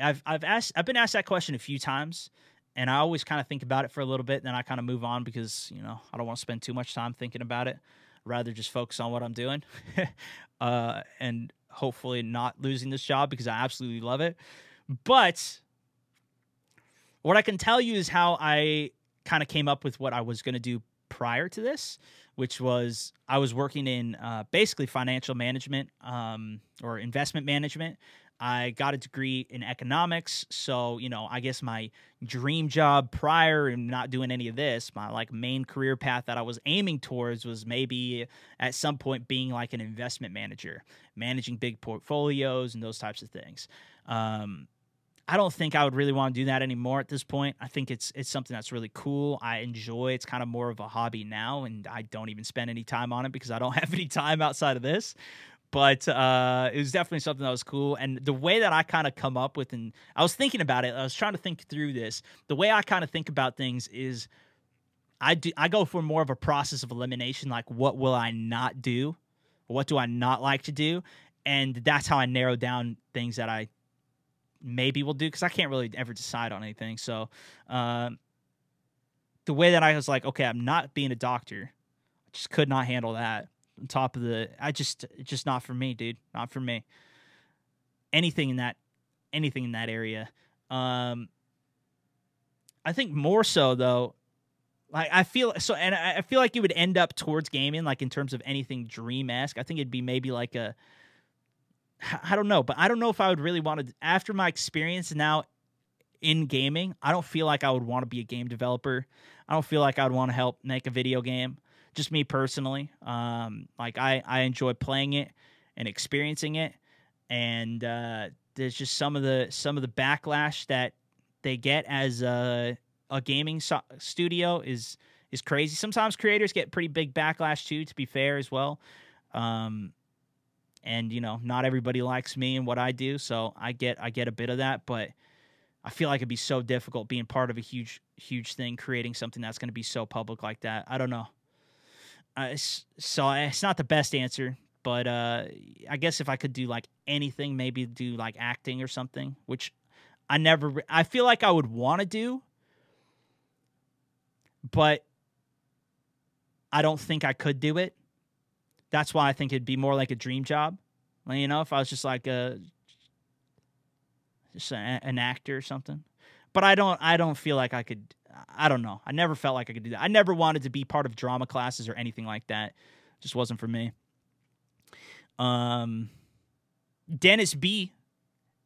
I've I've asked I've been asked that question a few times, and I always kind of think about it for a little bit, and then I kind of move on because you know I don't want to spend too much time thinking about it. rather just focus on what I'm doing, uh, and hopefully not losing this job because I absolutely love it. But what I can tell you is how I kind of came up with what I was going to do prior to this, which was I was working in uh, basically financial management um, or investment management. I got a degree in economics, so you know, I guess my dream job prior and not doing any of this, my like main career path that I was aiming towards was maybe at some point being like an investment manager, managing big portfolios and those types of things. Um, I don't think I would really want to do that anymore at this point. I think it's it's something that's really cool. I enjoy. It's kind of more of a hobby now, and I don't even spend any time on it because I don't have any time outside of this. But uh, it was definitely something that was cool, and the way that I kind of come up with, and I was thinking about it. I was trying to think through this. The way I kind of think about things is, I do. I go for more of a process of elimination. Like, what will I not do? What do I not like to do? And that's how I narrow down things that I maybe we'll do because I can't really ever decide on anything. So, uh, the way that I was like, okay, I'm not being a doctor. I just could not handle that. On top of the, I just, just not for me, dude. Not for me. Anything in that, anything in that area. Um, I think more so though. Like I feel so, and I feel like you would end up towards gaming, like in terms of anything dream esque. I think it'd be maybe like a I don't know, but I don't know if I would really want to. After my experience now in gaming, I don't feel like I would want to be a game developer. I don't feel like I would want to help make a video game. Just me personally, um, like I I enjoy playing it and experiencing it, and uh, there's just some of the some of the backlash that they get as a a gaming so- studio is is crazy. Sometimes creators get pretty big backlash too. To be fair, as well. Um, and you know not everybody likes me and what i do so i get i get a bit of that but i feel like it'd be so difficult being part of a huge huge thing creating something that's going to be so public like that. I don't know. Uh, so it's not the best answer but uh, i guess if i could do like anything maybe do like acting or something which i never i feel like i would want to do but i don't think i could do it that's why I think it'd be more like a dream job. You know, if I was just like a just a, an actor or something. But I don't I don't feel like I could I don't know. I never felt like I could do that. I never wanted to be part of drama classes or anything like that. It just wasn't for me. Um Dennis B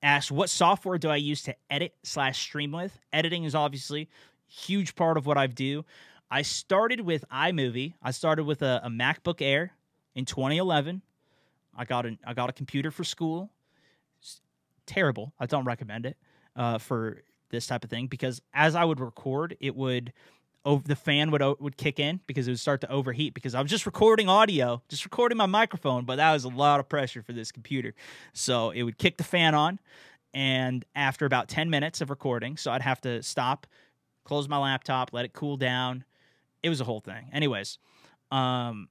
asked, "What software do I use to edit slash stream with?" Editing is obviously huge part of what I do. I started with iMovie. I started with a, a MacBook Air in 2011. I got a I got a computer for school. It's terrible. I don't recommend it uh, for this type of thing because as I would record, it would over the fan would would kick in because it would start to overheat because I was just recording audio, just recording my microphone, but that was a lot of pressure for this computer. So it would kick the fan on and after about 10 minutes of recording, so I'd have to stop, close my laptop, let it cool down. It was a whole thing. Anyways, um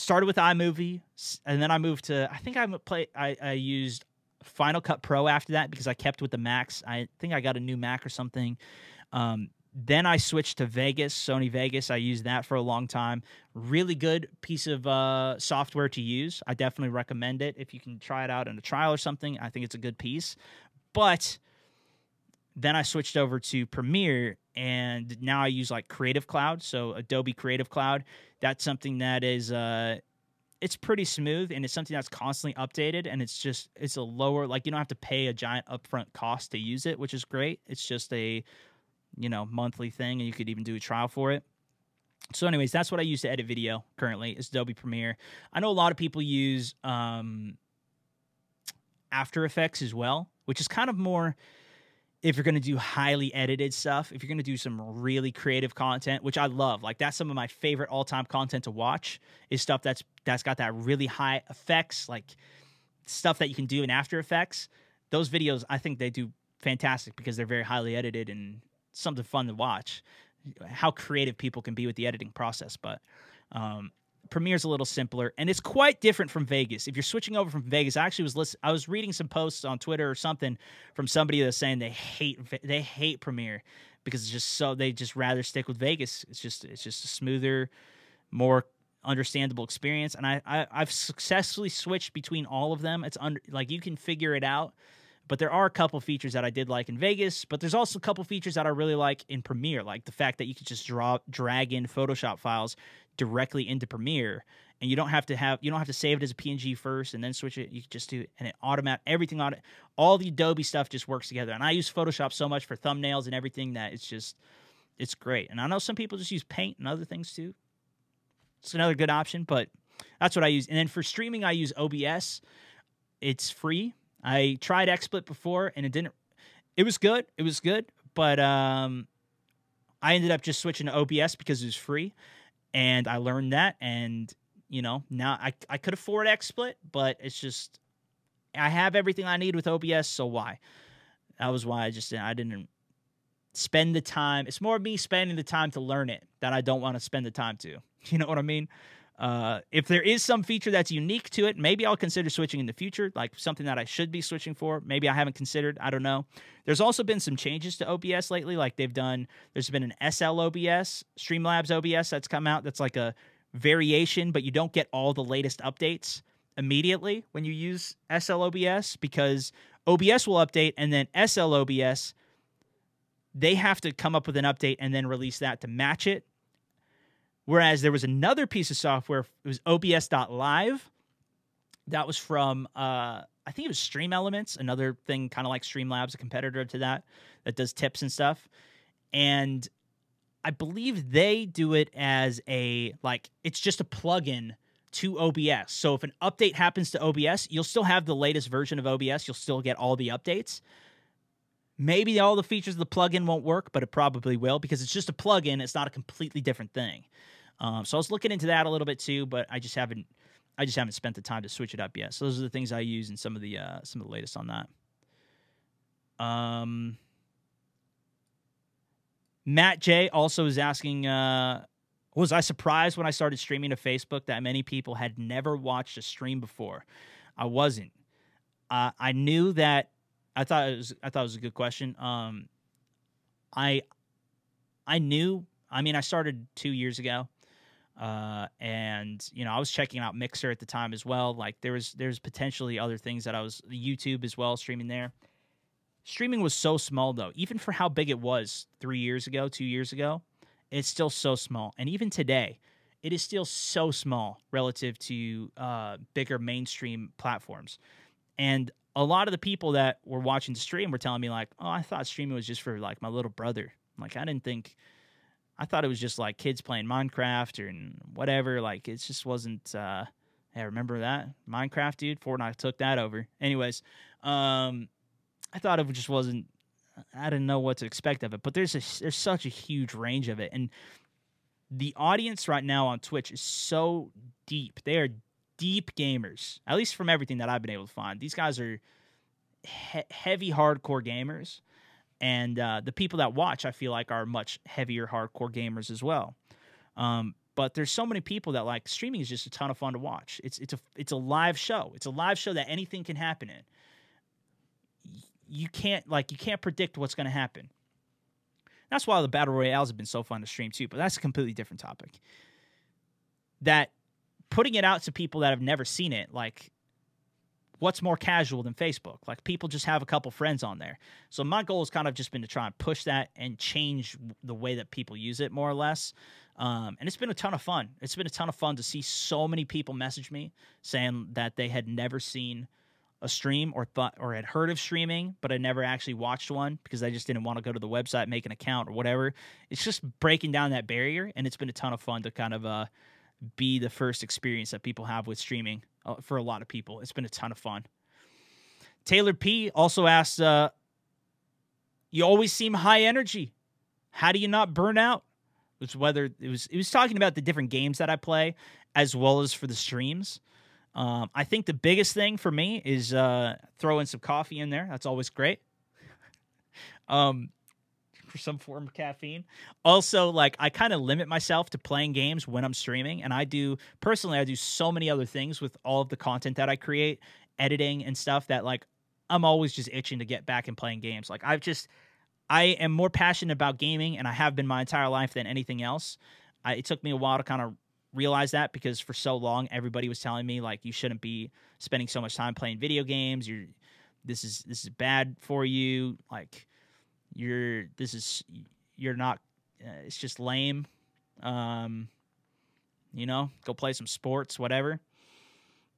started with iMovie, and then I moved to. I think I play. I, I used Final Cut Pro after that because I kept with the Macs. I think I got a new Mac or something. Um, then I switched to Vegas, Sony Vegas. I used that for a long time. Really good piece of uh, software to use. I definitely recommend it if you can try it out in a trial or something. I think it's a good piece. But then I switched over to Premiere, and now I use like Creative Cloud, so Adobe Creative Cloud. That's something that is uh, it's pretty smooth, and it's something that's constantly updated, and it's just it's a lower like you don't have to pay a giant upfront cost to use it, which is great. It's just a you know monthly thing, and you could even do a trial for it. So, anyways, that's what I use to edit video currently. Is Adobe Premiere. I know a lot of people use um, After Effects as well, which is kind of more if you're going to do highly edited stuff, if you're going to do some really creative content, which I love, like that's some of my favorite all-time content to watch is stuff that's that's got that really high effects, like stuff that you can do in After Effects. Those videos, I think they do fantastic because they're very highly edited and something fun to watch. How creative people can be with the editing process, but um, Premiere's a little simpler, and it's quite different from Vegas. If you're switching over from Vegas, I actually was listen, I was reading some posts on Twitter or something from somebody that's saying they hate they hate Premiere because it's just so they just rather stick with Vegas. It's just it's just a smoother, more understandable experience. And I, I have successfully switched between all of them. It's under like you can figure it out, But there are a couple features that I did like in Vegas, but there's also a couple features that I really like in Premiere, like the fact that you can just draw drag in Photoshop files directly into Premiere and you don't have to have you don't have to save it as a PNG first and then switch it. You just do it and it automatic everything on it. All the Adobe stuff just works together. And I use Photoshop so much for thumbnails and everything that it's just it's great. And I know some people just use Paint and other things too. It's another good option, but that's what I use. And then for streaming, I use OBS. It's free. I tried XSplit before and it didn't. It was good. It was good, but um, I ended up just switching to OBS because it was free, and I learned that. And you know, now I I could afford XSplit, but it's just I have everything I need with OBS, so why? That was why I just I didn't spend the time. It's more me spending the time to learn it that I don't want to spend the time to. You know what I mean? Uh, if there is some feature that's unique to it, maybe I'll consider switching in the future, like something that I should be switching for. Maybe I haven't considered. I don't know. There's also been some changes to OBS lately. Like they've done, there's been an SL OBS, Streamlabs OBS that's come out. That's like a variation, but you don't get all the latest updates immediately when you use SL OBS because OBS will update and then SL OBS, they have to come up with an update and then release that to match it Whereas there was another piece of software, it was OBS.live. That was from, uh, I think it was Stream Elements, another thing kind of like Streamlabs, a competitor to that, that does tips and stuff. And I believe they do it as a, like, it's just a plugin to OBS. So if an update happens to OBS, you'll still have the latest version of OBS. You'll still get all the updates. Maybe all the features of the plugin won't work, but it probably will because it's just a plugin. It's not a completely different thing. Um, so I was looking into that a little bit too, but I just haven't I just haven't spent the time to switch it up yet. So those are the things I use in some of the uh, some of the latest on that. Um, Matt J also is asking, uh, was I surprised when I started streaming to Facebook that many people had never watched a stream before? I wasn't. Uh, I knew that. I thought it was. I thought it was a good question. Um, I I knew. I mean, I started two years ago, uh, and you know, I was checking out Mixer at the time as well. Like there was there's potentially other things that I was YouTube as well streaming there. Streaming was so small though, even for how big it was three years ago, two years ago, it's still so small. And even today, it is still so small relative to uh, bigger mainstream platforms. And a lot of the people that were watching the stream were telling me like, "Oh, I thought streaming was just for like my little brother." like, I didn't think I thought it was just like kids playing Minecraft or whatever. Like it just wasn't. Uh, hey, remember that Minecraft, dude? Fortnite took that over. Anyways, um, I thought it just wasn't. I didn't know what to expect of it, but there's a, there's such a huge range of it, and the audience right now on Twitch is so deep. They are deep gamers, at least from everything that I've been able to find. These guys are he- heavy hardcore gamers and uh, the people that watch i feel like are much heavier hardcore gamers as well. Um, but there's so many people that like streaming is just a ton of fun to watch. It's it's a it's a live show. It's a live show that anything can happen in. You can't like you can't predict what's going to happen. That's why the battle royales have been so fun to stream too but that's a completely different topic. That putting it out to people that have never seen it like what's more casual than Facebook? Like people just have a couple friends on there. So my goal has kind of just been to try and push that and change the way that people use it more or less. Um, and it's been a ton of fun. It's been a ton of fun to see so many people message me saying that they had never seen a stream or thought or had heard of streaming, but I never actually watched one because I just didn't want to go to the website, make an account or whatever. It's just breaking down that barrier, and it's been a ton of fun to kind of uh, be the first experience that people have with streaming uh, for a lot of people. It's been a ton of fun. Taylor P also asked, uh, "You always seem high energy. How do you not burn out?" It was whether it was it was talking about the different games that I play as well as for the streams. Um, I think the biggest thing for me is uh, throwing some coffee in there. That's always great. um, for some form of caffeine. Also, like I kind of limit myself to playing games when I'm streaming, and I do personally, I do so many other things with all of the content that I create, editing and stuff that like I'm always just itching to get back and playing games. Like I've just I am more passionate about gaming, and I have been my entire life than anything else. I, it took me a while to kind of realize that because for so long everybody was telling me like you shouldn't be spending so much time playing video games. You're this is this is bad for you. Like you're this is you're not. Uh, it's just lame. Um, you know, go play some sports, whatever.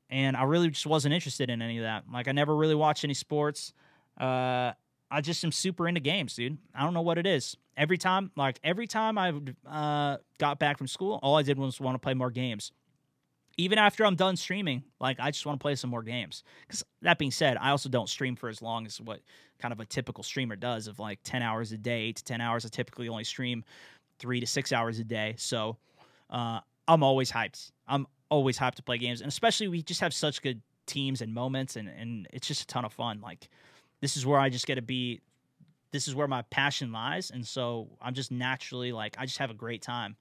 And I really just wasn't interested in any of that. Like I never really watched any sports. Uh, I just am super into games, dude. I don't know what it is. Every time, like every time I uh, got back from school, all I did was want to play more games. Even after I'm done streaming, like I just want to play some more games. Because that being said, I also don't stream for as long as what kind of a typical streamer does of like 10 hours a day, eight to 10 hours. I typically only stream three to six hours a day. So uh, I'm always hyped. I'm always hyped to play games. And especially we just have such good teams and moments and, and it's just a ton of fun. Like this is where I just get to be this is where my passion lies and so I'm just naturally like I just have a great time.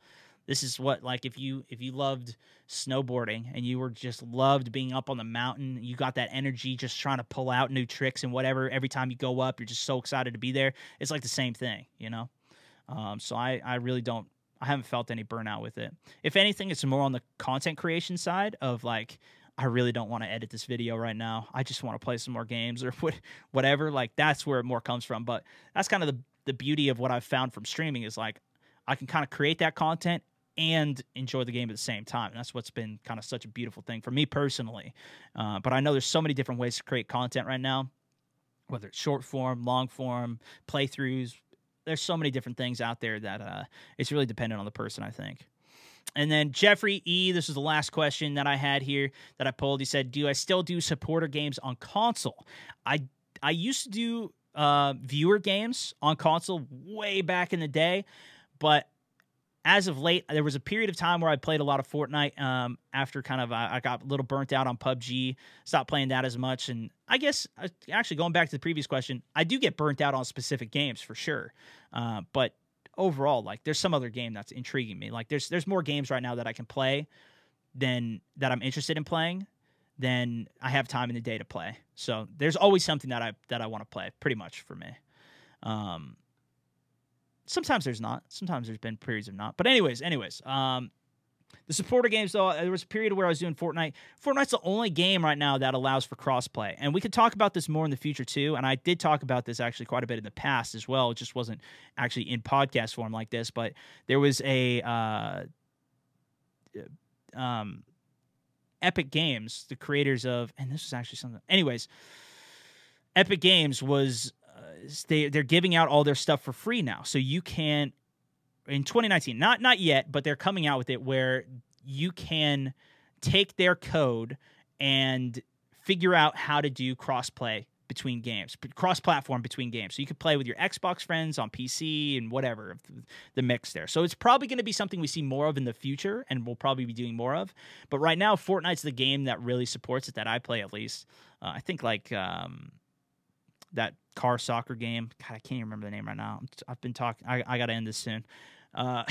This is what like if you if you loved snowboarding and you were just loved being up on the mountain, you got that energy just trying to pull out new tricks and whatever every time you go up, you're just so excited to be there. It's like the same thing, you know. Um, so I I really don't I haven't felt any burnout with it. If anything, it's more on the content creation side of like I really don't want to edit this video right now. I just want to play some more games or whatever. Like that's where it more comes from. But that's kind of the the beauty of what I've found from streaming is like I can kind of create that content and enjoy the game at the same time. And that's what's been kind of such a beautiful thing for me personally. Uh, but I know there's so many different ways to create content right now, whether it's short form, long form, playthroughs. There's so many different things out there that uh, it's really dependent on the person, I think. And then Jeffrey E, this is the last question that I had here that I pulled. He said, "Do I still do supporter games on console?" I I used to do uh, viewer games on console way back in the day, but as of late, there was a period of time where I played a lot of Fortnite. Um, after kind of I, I got a little burnt out on PUBG, stopped playing that as much, and I guess uh, actually going back to the previous question, I do get burnt out on specific games for sure. Uh, but overall, like there's some other game that's intriguing me. Like there's there's more games right now that I can play than that I'm interested in playing than I have time in the day to play. So there's always something that I that I want to play, pretty much for me. Um, sometimes there's not. Sometimes there's been periods of not. But anyways, anyways, um, the supporter games, though, there was a period where I was doing Fortnite. Fortnite's the only game right now that allows for crossplay, and we could talk about this more in the future too. And I did talk about this actually quite a bit in the past as well. It just wasn't actually in podcast form like this, but there was a uh, um, Epic Games, the creators of, and this is actually something. Anyways, Epic Games was uh, they they're giving out all their stuff for free now, so you can in 2019. Not not yet, but they're coming out with it where you can take their code and figure out how to do crossplay between games, cross-platform between games. So you could play with your Xbox friends on PC and whatever the mix there. So it's probably going to be something we see more of in the future, and we'll probably be doing more of. But right now, Fortnite's the game that really supports it that I play at least. Uh, I think like um, that car soccer game. God, I can't even remember the name right now. I've been talking. I, I got to end this soon. Uh,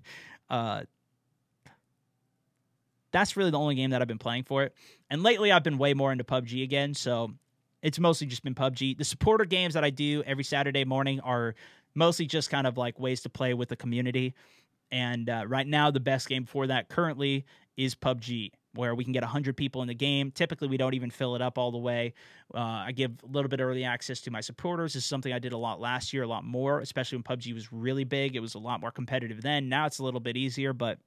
uh, that's really the only game that I've been playing for it. And lately, I've been way more into PUBG again. So it's mostly just been PUBG. The supporter games that I do every Saturday morning are mostly just kind of like ways to play with the community. And uh, right now, the best game for that currently is PUBG where we can get 100 people in the game. Typically, we don't even fill it up all the way. Uh, I give a little bit early access to my supporters. This is something I did a lot last year, a lot more, especially when PUBG was really big. It was a lot more competitive then. Now it's a little bit easier, but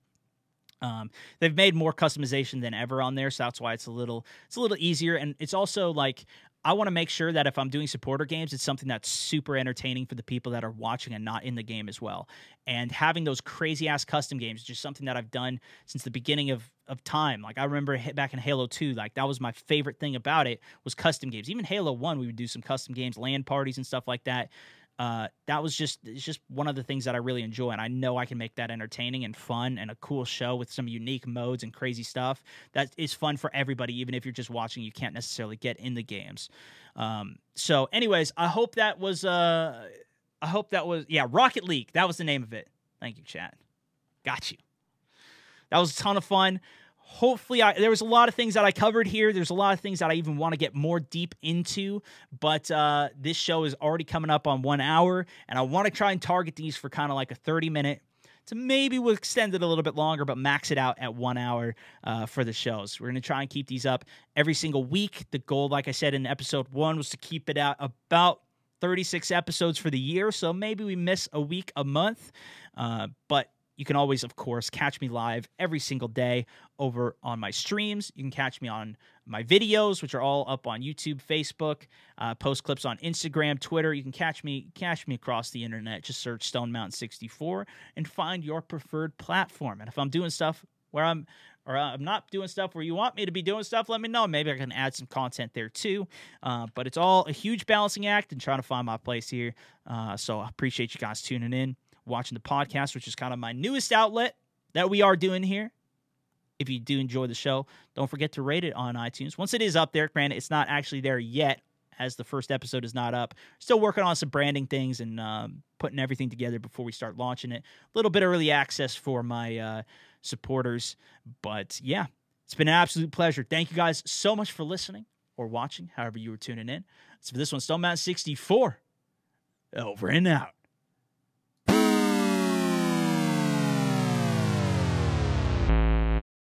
um, they've made more customization than ever on there, so that's why it's a little it's a little easier. And it's also like I want to make sure that if I'm doing supporter games, it's something that's super entertaining for the people that are watching and not in the game as well. And having those crazy ass custom games is just something that I've done since the beginning of, of time. Like I remember back in Halo 2, like that was my favorite thing about it was custom games. Even Halo 1, we would do some custom games, LAN parties and stuff like that uh, that was just it's just one of the things that I really enjoy, and I know I can make that entertaining and fun and a cool show with some unique modes and crazy stuff that is fun for everybody, even if you're just watching. You can't necessarily get in the games. Um, so, anyways, I hope that was uh, I hope that was yeah, Rocket League. That was the name of it. Thank you, chat. Got you. That was a ton of fun hopefully I, there was a lot of things that i covered here there's a lot of things that i even want to get more deep into but uh, this show is already coming up on one hour and i want to try and target these for kind of like a 30 minute to maybe we'll extend it a little bit longer, but max it out at one hour uh, for the shows. We're going to try and keep these up every single week. The goal, like I said in episode one, was to keep it out about 36 episodes for the year. So maybe we miss a week a month. Uh, but you can always, of course, catch me live every single day over on my streams. You can catch me on my videos, which are all up on YouTube, Facebook, uh, post clips on Instagram, Twitter. You can catch me catch me across the internet. Just search Stone Mountain 64 and find your preferred platform. And if I'm doing stuff where I'm or I'm not doing stuff where you want me to be doing stuff, let me know. Maybe I can add some content there too. Uh, but it's all a huge balancing act and trying to find my place here. Uh, so I appreciate you guys tuning in watching the podcast, which is kind of my newest outlet that we are doing here. If you do enjoy the show, don't forget to rate it on iTunes. Once it is up there, granted, it's not actually there yet, as the first episode is not up. Still working on some branding things and um, putting everything together before we start launching it. A little bit of early access for my uh, supporters. But yeah, it's been an absolute pleasure. Thank you guys so much for listening or watching, however you were tuning in. So for this one, Stone Mountain 64, over and out.